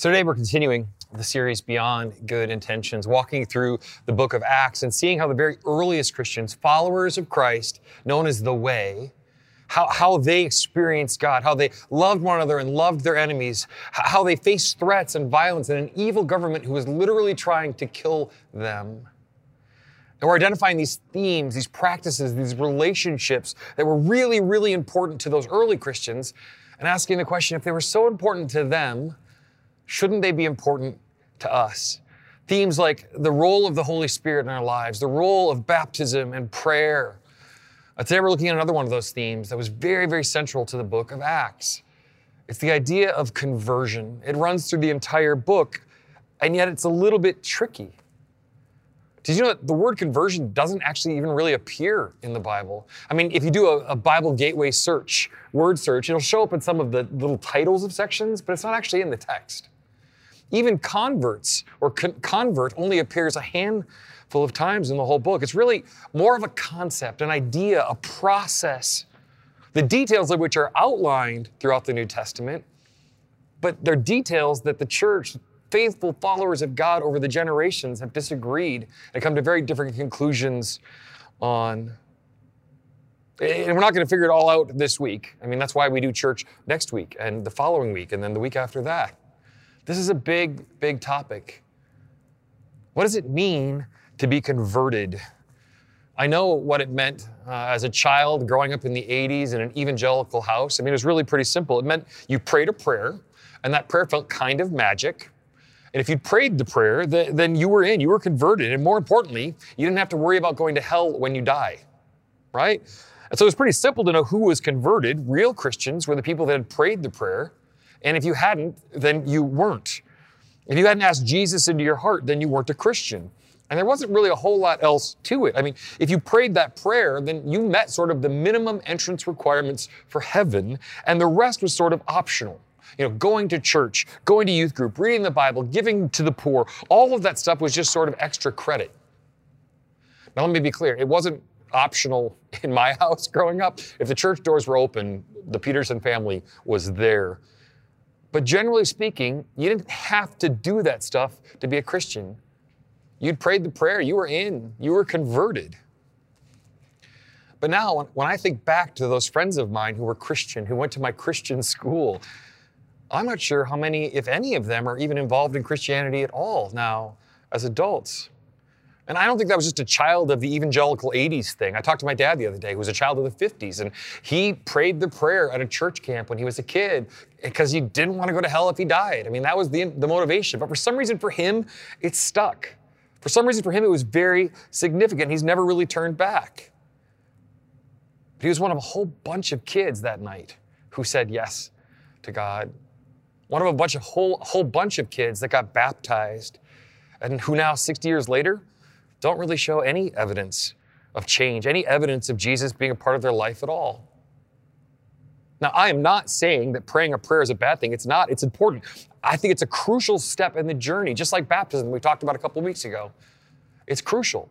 So today we're continuing the series Beyond Good Intentions, walking through the book of Acts and seeing how the very earliest Christians, followers of Christ, known as the Way, how, how they experienced God, how they loved one another and loved their enemies, how they faced threats and violence and an evil government who was literally trying to kill them. And we're identifying these themes, these practices, these relationships that were really, really important to those early Christians and asking the question if they were so important to them, shouldn't they be important to us? Themes like the role of the Holy Spirit in our lives, the role of baptism and prayer. Today we're looking at another one of those themes that was very, very central to the book of Acts. It's the idea of conversion. It runs through the entire book, and yet it's a little bit tricky. Did you know that the word conversion doesn't actually even really appear in the Bible? I mean, if you do a, a, Bible gateway search, word search, it'll show up in some of the little titles of sections, but it's not actually in the text. Even converts or con- convert only appears a handful of times in the whole book. It's really more of a concept, an idea, a process, the details of which are outlined throughout the New Testament, but they're details that the church, faithful followers of God over the generations, have disagreed and come to very different conclusions on. And we're not going to figure it all out this week. I mean, that's why we do church next week and the following week and then the week after that. This is a big, big topic. What does it mean to be converted? I know what it meant uh, as a child growing up in the 80s in an evangelical house. I mean, it was really pretty simple. It meant you prayed a prayer, and that prayer felt kind of magic. And if you prayed the prayer, then you were in, you were converted. And more importantly, you didn't have to worry about going to hell when you die, right? And so it was pretty simple to know who was converted. Real Christians were the people that had prayed the prayer. And if you hadn't, then you weren't. If you hadn't asked Jesus into your heart, then you weren't a Christian. And there wasn't really a whole lot else to it. I mean, if you prayed that prayer, then you met sort of the minimum entrance requirements for heaven, and the rest was sort of optional. You know, going to church, going to youth group, reading the Bible, giving to the poor, all of that stuff was just sort of extra credit. Now, let me be clear it wasn't optional in my house growing up. If the church doors were open, the Peterson family was there but generally speaking, you didn't have to do that stuff to be a Christian. You'd prayed the prayer, you were in, you were converted. But now, when I think back to those friends of mine who were Christian, who went to my Christian school, I'm not sure how many, if any of them, are even involved in Christianity at all now as adults. And I don't think that was just a child of the evangelical 80s thing. I talked to my dad the other day, who was a child of the 50s, and he prayed the prayer at a church camp when he was a kid because he didn't want to go to hell if he died. I mean, that was the, the motivation. But for some reason, for him, it stuck. For some reason, for him, it was very significant. He's never really turned back. But he was one of a whole bunch of kids that night who said yes to God. One of a bunch of whole, whole bunch of kids that got baptized and who now, 60 years later, don't really show any evidence of change, any evidence of Jesus being a part of their life at all. Now, I am not saying that praying a prayer is a bad thing. It's not, it's important. I think it's a crucial step in the journey, just like baptism we talked about a couple weeks ago. It's crucial.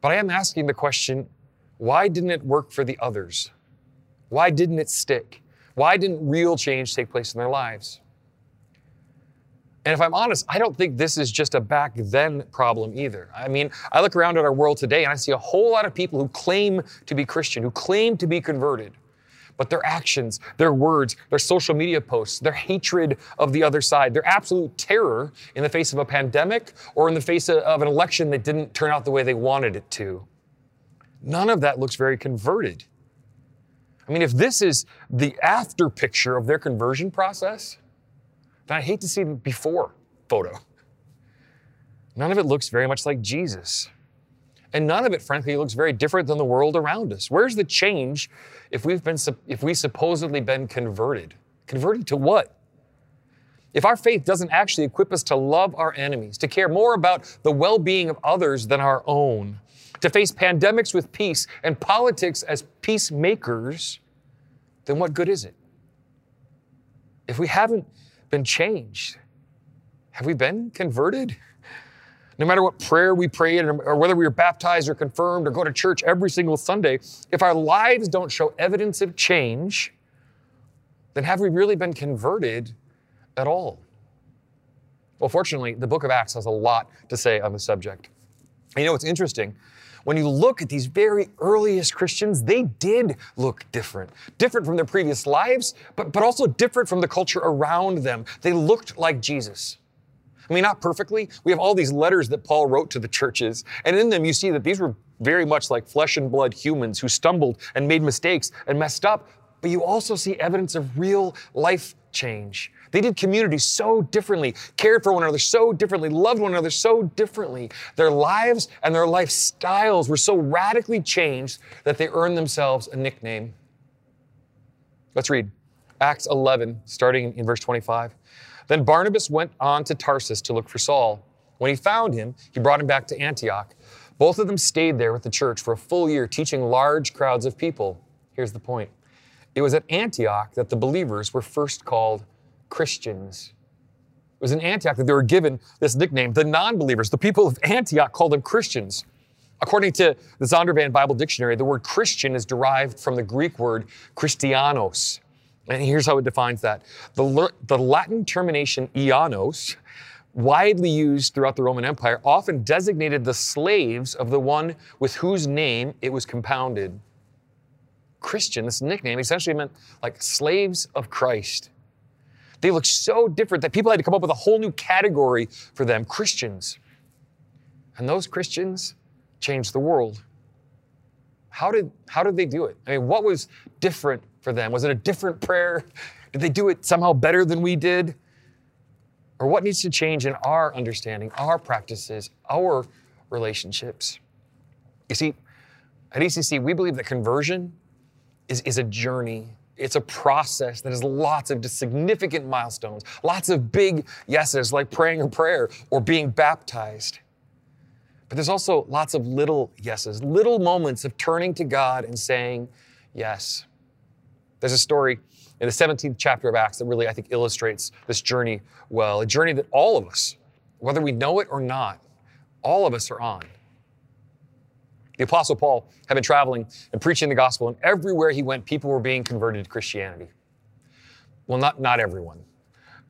But I am asking the question why didn't it work for the others? Why didn't it stick? Why didn't real change take place in their lives? And if I'm honest, I don't think this is just a back then problem either. I mean, I look around at our world today and I see a whole lot of people who claim to be Christian, who claim to be converted, but their actions, their words, their social media posts, their hatred of the other side, their absolute terror in the face of a pandemic or in the face of an election that didn't turn out the way they wanted it to. None of that looks very converted. I mean, if this is the after picture of their conversion process, I hate to see the before photo. None of it looks very much like Jesus. And none of it, frankly, looks very different than the world around us. Where's the change if we've been, if we supposedly been converted? Converted to what? If our faith doesn't actually equip us to love our enemies, to care more about the well being of others than our own, to face pandemics with peace and politics as peacemakers, then what good is it? If we haven't been changed? Have we been converted? No matter what prayer we prayed, or whether we were baptized or confirmed or go to church every single Sunday, if our lives don't show evidence of change, then have we really been converted at all. Well, fortunately, the book of Acts has a lot to say on the subject. You know, it's interesting. When you look at these very earliest Christians, they did look different. Different from their previous lives, but, but also different from the culture around them. They looked like Jesus. I mean, not perfectly. We have all these letters that Paul wrote to the churches, and in them you see that these were very much like flesh and blood humans who stumbled and made mistakes and messed up, but you also see evidence of real life change. They did community so differently, cared for one another so differently, loved one another so differently. Their lives and their lifestyles were so radically changed that they earned themselves a nickname. Let's read Acts 11, starting in verse 25. Then Barnabas went on to Tarsus to look for Saul. When he found him, he brought him back to Antioch. Both of them stayed there with the church for a full year, teaching large crowds of people. Here's the point it was at Antioch that the believers were first called Christians. It was in Antioch that they were given this nickname. The non believers, the people of Antioch, called them Christians. According to the Zondervan Bible Dictionary, the word Christian is derived from the Greek word Christianos. And here's how it defines that the, the Latin termination ianos, widely used throughout the Roman Empire, often designated the slaves of the one with whose name it was compounded. Christian, this nickname essentially meant like slaves of Christ. They looked so different that people had to come up with a whole new category for them Christians. And those Christians changed the world. How did, how did they do it? I mean, what was different for them? Was it a different prayer? Did they do it somehow better than we did? Or what needs to change in our understanding, our practices, our relationships? You see, at ECC, we believe that conversion is, is a journey. It's a process that has lots of significant milestones, lots of big yeses, like praying a prayer or being baptized. But there's also lots of little yeses, little moments of turning to God and saying yes. There's a story in the 17th chapter of Acts that really, I think, illustrates this journey well. A journey that all of us, whether we know it or not, all of us are on. The Apostle Paul had been traveling and preaching the gospel, and everywhere he went, people were being converted to Christianity. Well, not, not everyone.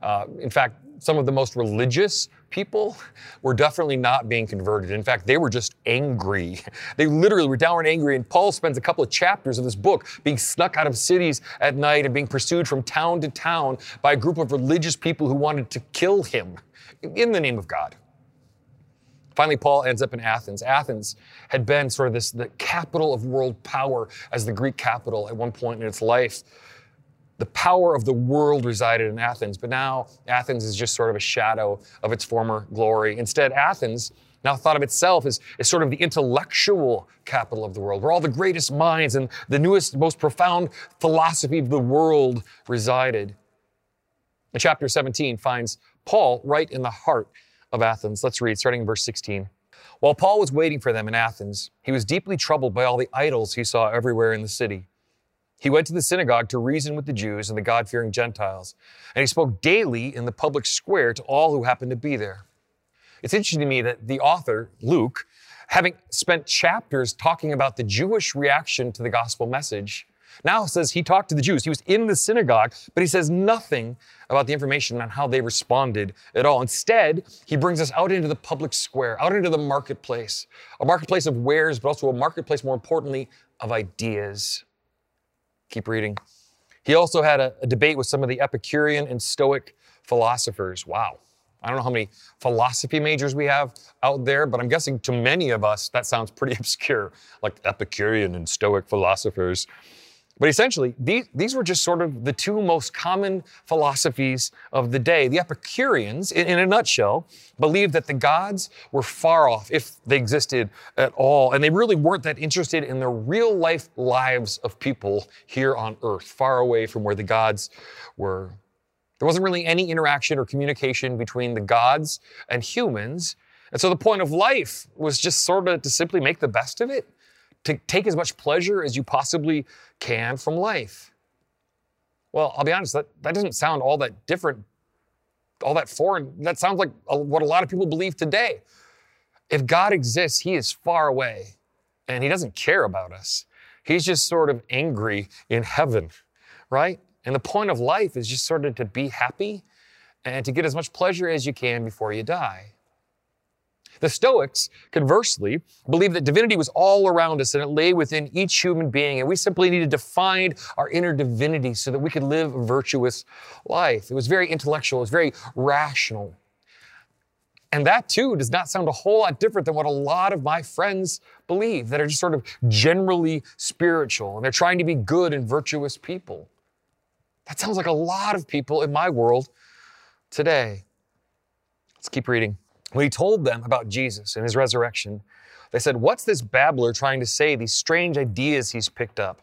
Uh, in fact, some of the most religious people were definitely not being converted. In fact, they were just angry. They literally were downright angry. And Paul spends a couple of chapters of this book being snuck out of cities at night and being pursued from town to town by a group of religious people who wanted to kill him in the name of God. Finally, Paul ends up in Athens. Athens had been sort of this the capital of world power as the Greek capital at one point in its life. The power of the world resided in Athens, but now Athens is just sort of a shadow of its former glory. Instead, Athens now thought of itself as, as sort of the intellectual capital of the world, where all the greatest minds and the newest, most profound philosophy of the world resided. And chapter 17 finds Paul right in the heart of Athens. Let's read, starting in verse 16. While Paul was waiting for them in Athens, he was deeply troubled by all the idols he saw everywhere in the city. He went to the synagogue to reason with the Jews and the God fearing Gentiles, and he spoke daily in the public square to all who happened to be there. It's interesting to me that the author, Luke, having spent chapters talking about the Jewish reaction to the gospel message, now says he talked to the Jews. He was in the synagogue, but he says nothing about the information on how they responded at all. Instead, he brings us out into the public square, out into the marketplace, a marketplace of wares, but also a marketplace, more importantly, of ideas. Keep reading. He also had a, a debate with some of the Epicurean and Stoic philosophers. Wow. I don't know how many philosophy majors we have out there, but I'm guessing to many of us that sounds pretty obscure, like Epicurean and Stoic philosophers. But essentially, these, these were just sort of the two most common philosophies of the day. The Epicureans, in, in, a nutshell, believed that the gods were far off, if they existed at all, and they really weren't that interested in the real life lives of people here on earth, far away from where the gods were. There wasn't really any interaction or communication between the gods and humans. And so the point of life was just sort of to simply make the best of it to take as much pleasure as you possibly can from life. Well, I'll be honest, that, that doesn't sound all that different, all that foreign. That sounds like a, what a lot of people believe today. If God exists, He is far away and He doesn't care about us. He's just sort of angry in heaven, right? And the point of life is just sort of to be happy and to get as much pleasure as you can before you die. The Stoics, conversely, believed that divinity was all around us and it lay within each human being, and we simply needed to find our inner divinity so that we could live a virtuous life. It was very intellectual, it was very rational. And that too does not sound a whole lot different than what a lot of my friends believe that are just sort of generally spiritual and they're trying to be good and virtuous people. That sounds like a lot of people in my world today. Let's keep reading. When he told them about Jesus and his resurrection, they said, What's this babbler trying to say, these strange ideas he's picked up?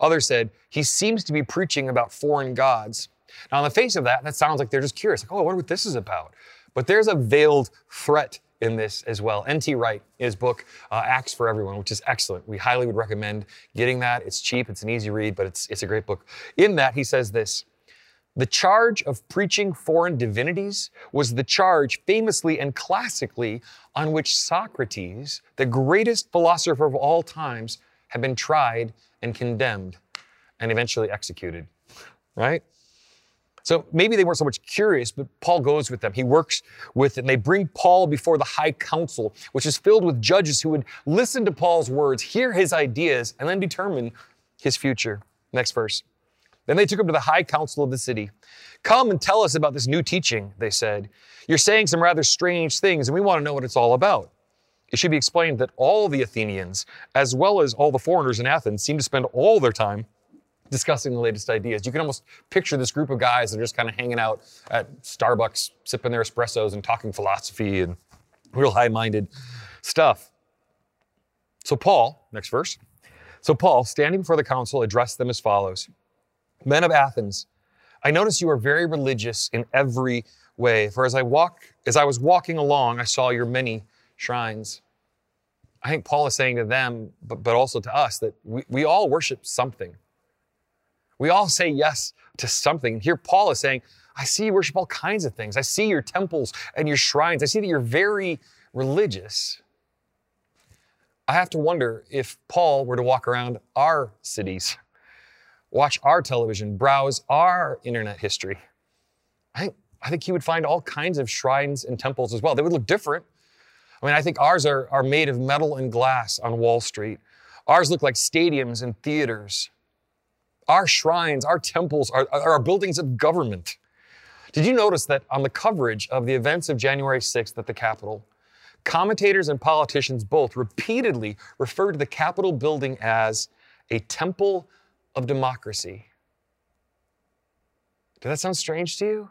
Others said, He seems to be preaching about foreign gods. Now, on the face of that, that sounds like they're just curious, like, Oh, I wonder what this is about. But there's a veiled threat in this as well. N.T. Wright, his book, uh, Acts for Everyone, which is excellent. We highly would recommend getting that. It's cheap, it's an easy read, but it's, it's a great book. In that, he says this the charge of preaching foreign divinities was the charge famously and classically on which Socrates, the greatest philosopher of all times, had been tried and condemned and eventually executed. Right? So maybe they weren't so much curious, but Paul goes with them. He works with them. They bring Paul before the high council, which is filled with judges who would listen to Paul's words, hear his ideas, and then determine his future. Next verse. Then they took him to the high council of the city. Come and tell us about this new teaching, they said. You're saying some rather strange things, and we want to know what it's all about. It should be explained that all the Athenians, as well as all the foreigners in Athens, seem to spend all their time discussing the latest ideas. You can almost picture this group of guys that are just kind of hanging out at Starbucks, sipping their espressos and talking philosophy and real high minded stuff. So, Paul, next verse. So, Paul, standing before the council, addressed them as follows Men of Athens, I notice you are very religious in every way. For as I walk, as I was walking along, I saw your many shrines. I think Paul is saying to them, but, but also to us, that we, we all worship something. We all say yes to something. Here, Paul is saying, I see you worship all kinds of things. I see your temples and your shrines. I see that you're very religious. I have to wonder if Paul were to walk around our cities watch our television, browse our internet history. I think, I think he would find all kinds of shrines and temples as well. They would look different. I mean, I think ours are, are made of metal and glass on Wall Street. Ours look like stadiums and theaters. Our shrines, our temples are, are buildings of government. Did you notice that on the coverage of the events of January 6th at the Capitol, commentators and politicians both repeatedly referred to the Capitol building as a temple of democracy. Does that sound strange to you?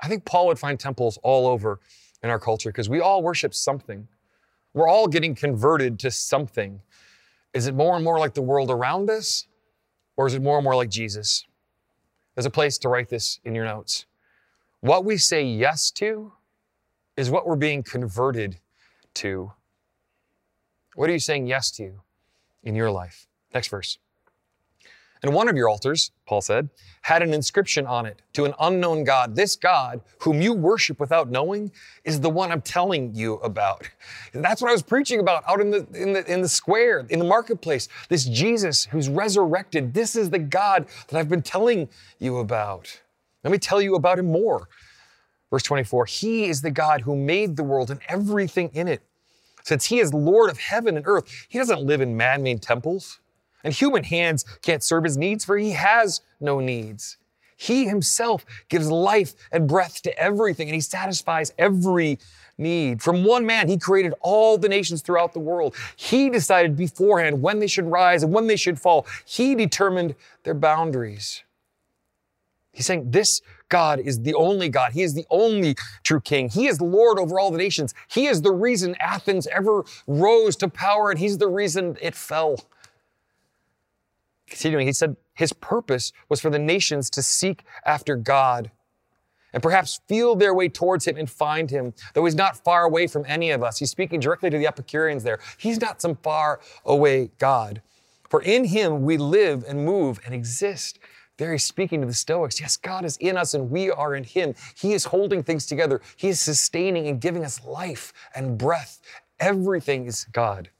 I think Paul would find temples all over in our culture because we all worship something. We're all getting converted to something. Is it more and more like the world around us, or is it more and more like Jesus? There's a place to write this in your notes. What we say yes to is what we're being converted to. What are you saying yes to in your life? Next verse. And one of your altars, Paul said, had an inscription on it to an unknown God. This God, whom you worship without knowing, is the one I'm telling you about. And that's what I was preaching about out in the, in the, in the square, in the marketplace. This Jesus who's resurrected. This is the God that I've been telling you about. Let me tell you about him more. Verse 24 He is the God who made the world and everything in it. Since he is Lord of heaven and earth, he doesn't live in man made temples. And human hands can't serve his needs, for he has no needs. He himself gives life and breath to everything, and he satisfies every need. From one man, he created all the nations throughout the world. He decided beforehand when they should rise and when they should fall. He determined their boundaries. He's saying this God is the only God. He is the only true king. He is Lord over all the nations. He is the reason Athens ever rose to power, and he's the reason it fell. Continuing, he said his purpose was for the nations to seek after God and perhaps feel their way towards him and find him, though he's not far away from any of us. He's speaking directly to the Epicureans there. He's not some far away God. For in him we live and move and exist. There he's speaking to the Stoics. Yes, God is in us and we are in him. He is holding things together. He is sustaining and giving us life and breath. Everything is God.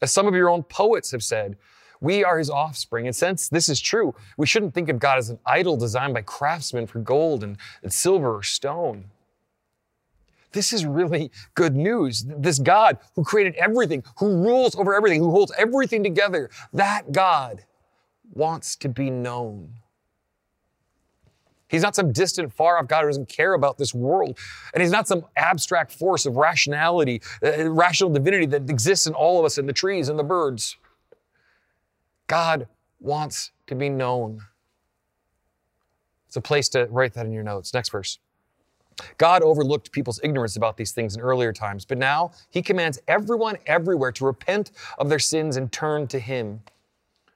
As some of your own poets have said, We are his offspring. And since this is true, we shouldn't think of God as an idol designed by craftsmen for gold and, and silver or stone. This is really good news. This God who created everything, who rules over everything, who holds everything together, that God wants to be known. He's not some distant, far off God who doesn't care about this world. And he's not some abstract force of rationality, uh, rational divinity that exists in all of us, in the trees and the birds. God wants to be known. It's a place to write that in your notes. Next verse. God overlooked people's ignorance about these things in earlier times, but now he commands everyone everywhere to repent of their sins and turn to him.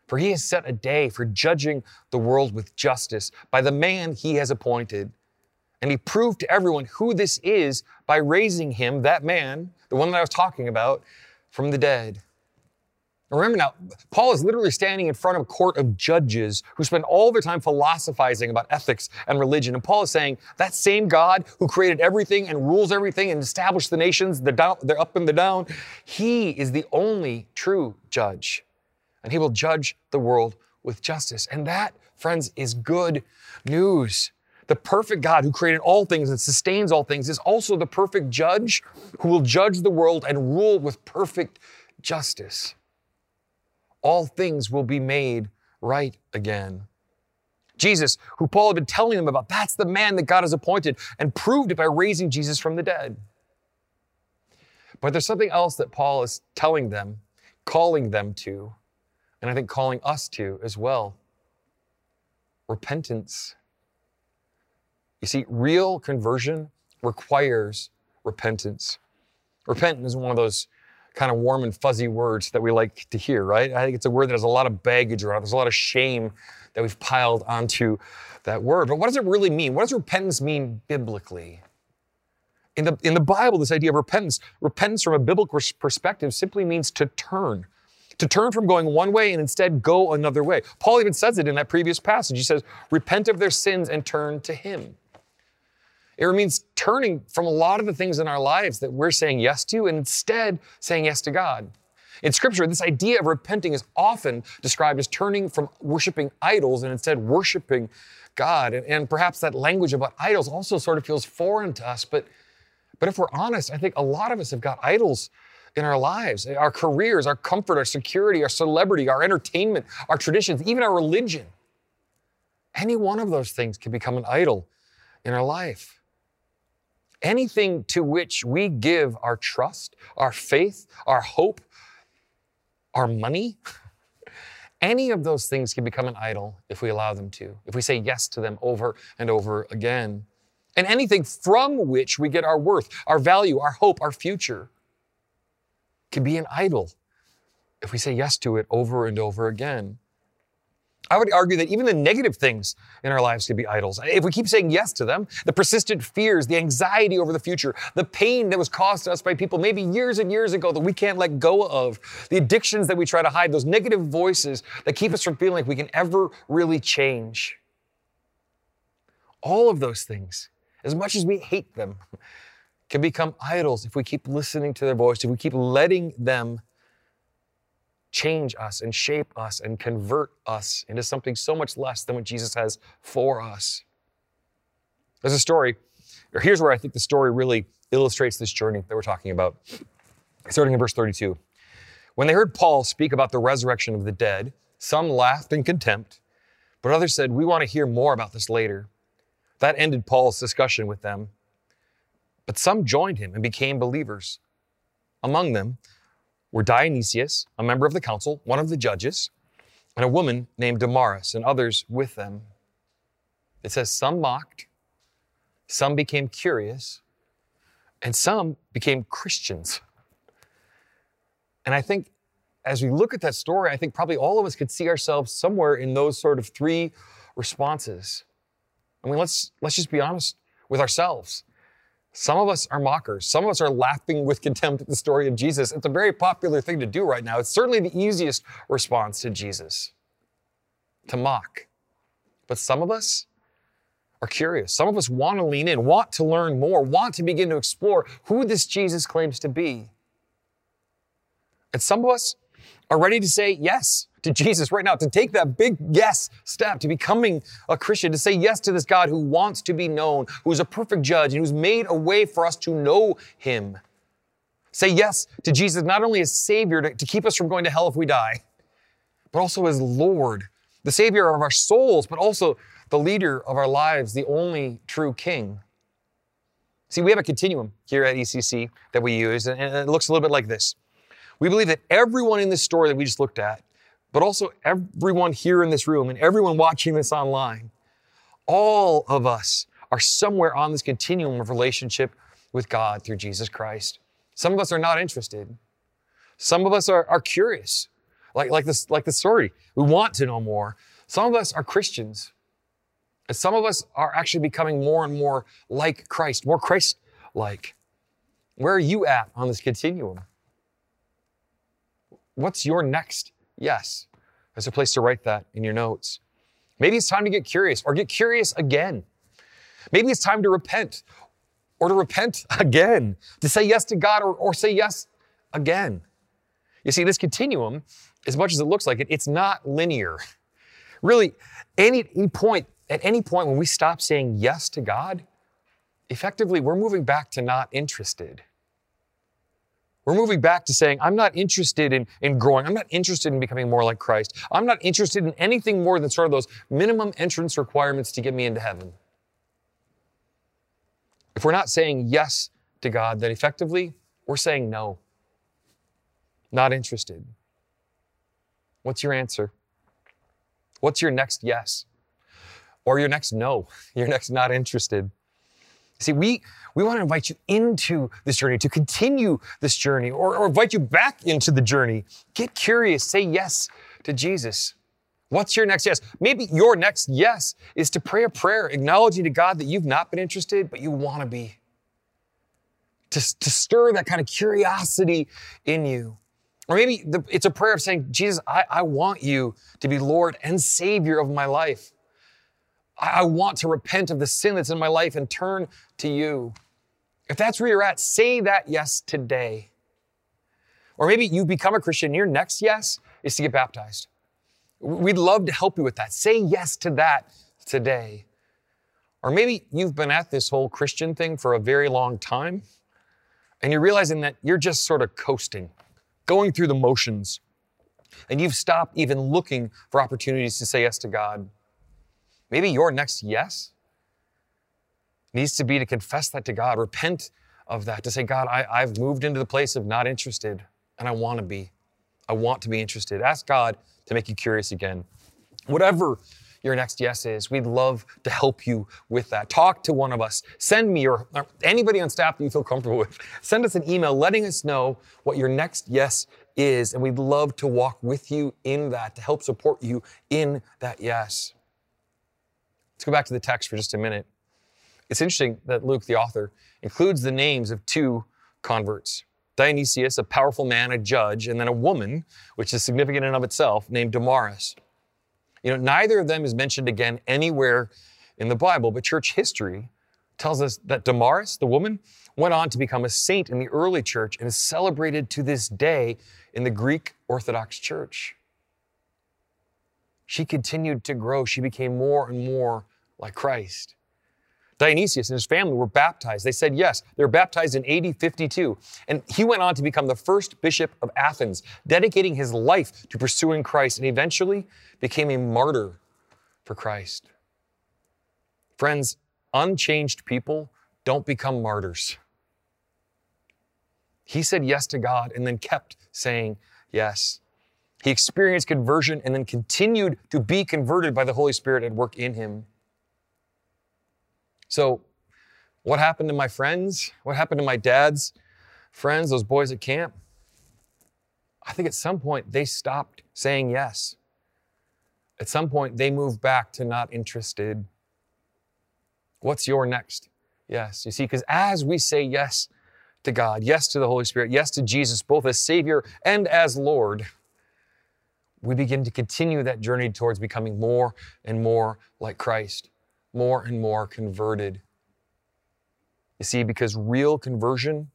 For he has set a day for judging the world with justice by the man he has appointed. And he proved to everyone who this is by raising him, that man, the one that I was talking about, from the dead. Remember now, Paul is literally standing in front of a court of judges who spend all their time philosophizing about ethics and religion. And Paul is saying that same God who created everything and rules everything and established the nations, the down, up and the down, he is the only true judge and he will judge the world with justice. And that, friends, is good news. The perfect God who created all things and sustains all things is also the perfect judge who will judge the world and rule with perfect justice. All things will be made right again. Jesus, who Paul had been telling them about, that's the man that God has appointed and proved it by raising Jesus from the dead. But there's something else that Paul is telling them, calling them to and I think calling us to as well repentance. You see, real conversion requires repentance. Repentance is one of those kind of warm and fuzzy words that we like to hear, right? I think it's a word that has a lot of baggage around. There's a lot of shame that we've piled onto that word. But what does it really mean? What does repentance mean biblically? In the, in the Bible, this idea of repentance, repentance from a biblical perspective simply means to turn, to turn from going one way and instead go another way. Paul even says it in that previous passage. He says, Repent of their sins and turn to Him. It means turning from a lot of the things in our lives that we're saying yes to and instead saying yes to God. In Scripture, this idea of repenting is often described as turning from worshiping idols and instead worshiping God. And, and perhaps that language about idols also sort of feels foreign to us. But, but if we're honest, I think a lot of us have got idols in our lives, our careers, our comfort, our security, our celebrity, our entertainment, our traditions, even our religion. Any one of those things can become an idol in our life. Anything to which we give our trust, our faith, our hope, our money, any of those things can become an idol if we allow them to, if we say yes to them over and over again. And anything from which we get our worth, our value, our hope, our future can be an idol if we say yes to it over and over again. I would argue that even the negative things in our lives can be idols. If we keep saying yes to them, the persistent fears, the anxiety over the future, the pain that was caused to us by people maybe years and years ago that we can't let go of, the addictions that we try to hide, those negative voices that keep us from feeling like we can ever really change. All of those things, as much as we hate them, can become idols if we keep listening to their voice, if we keep letting them change us and shape us and convert us into something so much less than what Jesus has for us. There's a story, or here's where I think the story really illustrates this journey that we're talking about. Starting in verse 32. When they heard Paul speak about the resurrection of the dead, some laughed in contempt, but others said, We want to hear more about this later. That ended Paul's discussion with them. But some joined him and became believers. Among them were Dionysius, a member of the council, one of the judges, and a woman named Damaris, and others with them. It says some mocked, some became curious, and some became Christians. And I think as we look at that story, I think probably all of us could see ourselves somewhere in those sort of three responses. I mean, let's, let's just be honest with ourselves. Some of us are mockers. Some of us are laughing with contempt at the story of Jesus. It's a very popular thing to do right now. It's certainly the easiest response to Jesus to mock. But some of us are curious. Some of us want to lean in, want to learn more, want to begin to explore who this Jesus claims to be. And some of us are ready to say yes to Jesus right now, to take that big yes step to becoming a Christian, to say yes to this God who wants to be known, who is a perfect judge, and who's made a way for us to know him. Say yes to Jesus, not only as Savior to, to keep us from going to hell if we die, but also as Lord, the Savior of our souls, but also the leader of our lives, the only true King. See, we have a continuum here at ECC that we use, and it looks a little bit like this. We believe that everyone in this story that we just looked at, but also everyone here in this room and everyone watching this online, all of us are somewhere on this continuum of relationship with God through Jesus Christ. Some of us are not interested. Some of us are, are curious, like, like, this, like the story. We want to know more. Some of us are Christians. And some of us are actually becoming more and more like Christ, more Christ like. Where are you at on this continuum? What's your next yes? There's a place to write that in your notes. Maybe it's time to get curious or get curious again. Maybe it's time to repent or to repent again, to say yes to God or, or say yes again. You see, this continuum, as much as it looks like it, it's not linear. Really, any, any point, at any point when we stop saying yes to God, effectively we're moving back to not interested. We're moving back to saying, I'm not interested in, in growing. I'm not interested in becoming more like Christ. I'm not interested in anything more than sort of those minimum entrance requirements to get me into heaven. If we're not saying yes to God, then effectively we're saying no. Not interested. What's your answer? What's your next yes? Or your next no? Your next not interested? See, we, we want to invite you into this journey, to continue this journey, or, or invite you back into the journey. Get curious, say yes to Jesus. What's your next yes? Maybe your next yes is to pray a prayer acknowledging to God that you've not been interested, but you want to be. To, to stir that kind of curiosity in you. Or maybe the, it's a prayer of saying, Jesus, I, I want you to be Lord and Savior of my life. I want to repent of the sin that's in my life and turn to you. If that's where you're at, say that yes today. Or maybe you become a Christian, your next yes is to get baptized. We'd love to help you with that. Say yes to that today. Or maybe you've been at this whole Christian thing for a very long time and you're realizing that you're just sort of coasting, going through the motions, and you've stopped even looking for opportunities to say yes to God. Maybe your next yes needs to be to confess that to God, repent of that, to say, God, I, I've moved into the place of not interested, and I want to be. I want to be interested. Ask God to make you curious again. Whatever your next yes is, we'd love to help you with that. Talk to one of us. Send me or, or anybody on staff that you feel comfortable with. Send us an email letting us know what your next yes is, and we'd love to walk with you in that, to help support you in that yes. Let's go back to the text for just a minute. It's interesting that Luke, the author, includes the names of two converts Dionysius, a powerful man, a judge, and then a woman, which is significant in and of itself, named Damaris. You know, neither of them is mentioned again anywhere in the Bible, but church history tells us that Damaris, the woman, went on to become a saint in the early church and is celebrated to this day in the Greek Orthodox Church. She continued to grow. She became more and more like Christ. Dionysius and his family were baptized. They said yes. They were baptized in AD 52. And he went on to become the first bishop of Athens, dedicating his life to pursuing Christ and eventually became a martyr for Christ. Friends, unchanged people don't become martyrs. He said yes to God and then kept saying yes. He experienced conversion and then continued to be converted by the Holy Spirit at work in him. So, what happened to my friends? What happened to my dad's friends, those boys at camp? I think at some point they stopped saying yes. At some point they moved back to not interested. What's your next? Yes. You see, because as we say yes to God, yes to the Holy Spirit, yes to Jesus, both as Savior and as Lord, we begin to continue that journey towards becoming more and more like Christ, more and more converted. You see, because real conversion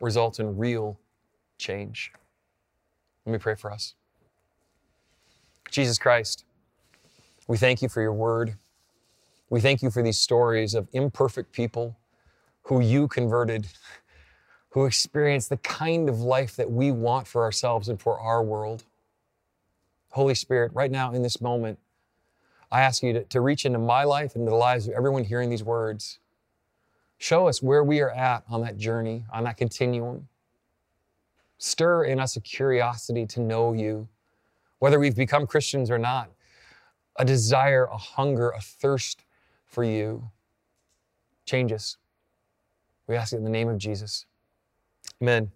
results in real change. Let me pray for us. Jesus Christ, we thank you for your word. We thank you for these stories of imperfect people who you converted, who experienced the kind of life that we want for ourselves and for our world. Holy Spirit, right now in this moment, I ask you to, to reach into my life and the lives of everyone hearing these words. Show us where we are at on that journey, on that continuum. Stir in us a curiosity to know you, whether we've become Christians or not, a desire, a hunger, a thirst for you. Change us. We ask it in the name of Jesus. Amen.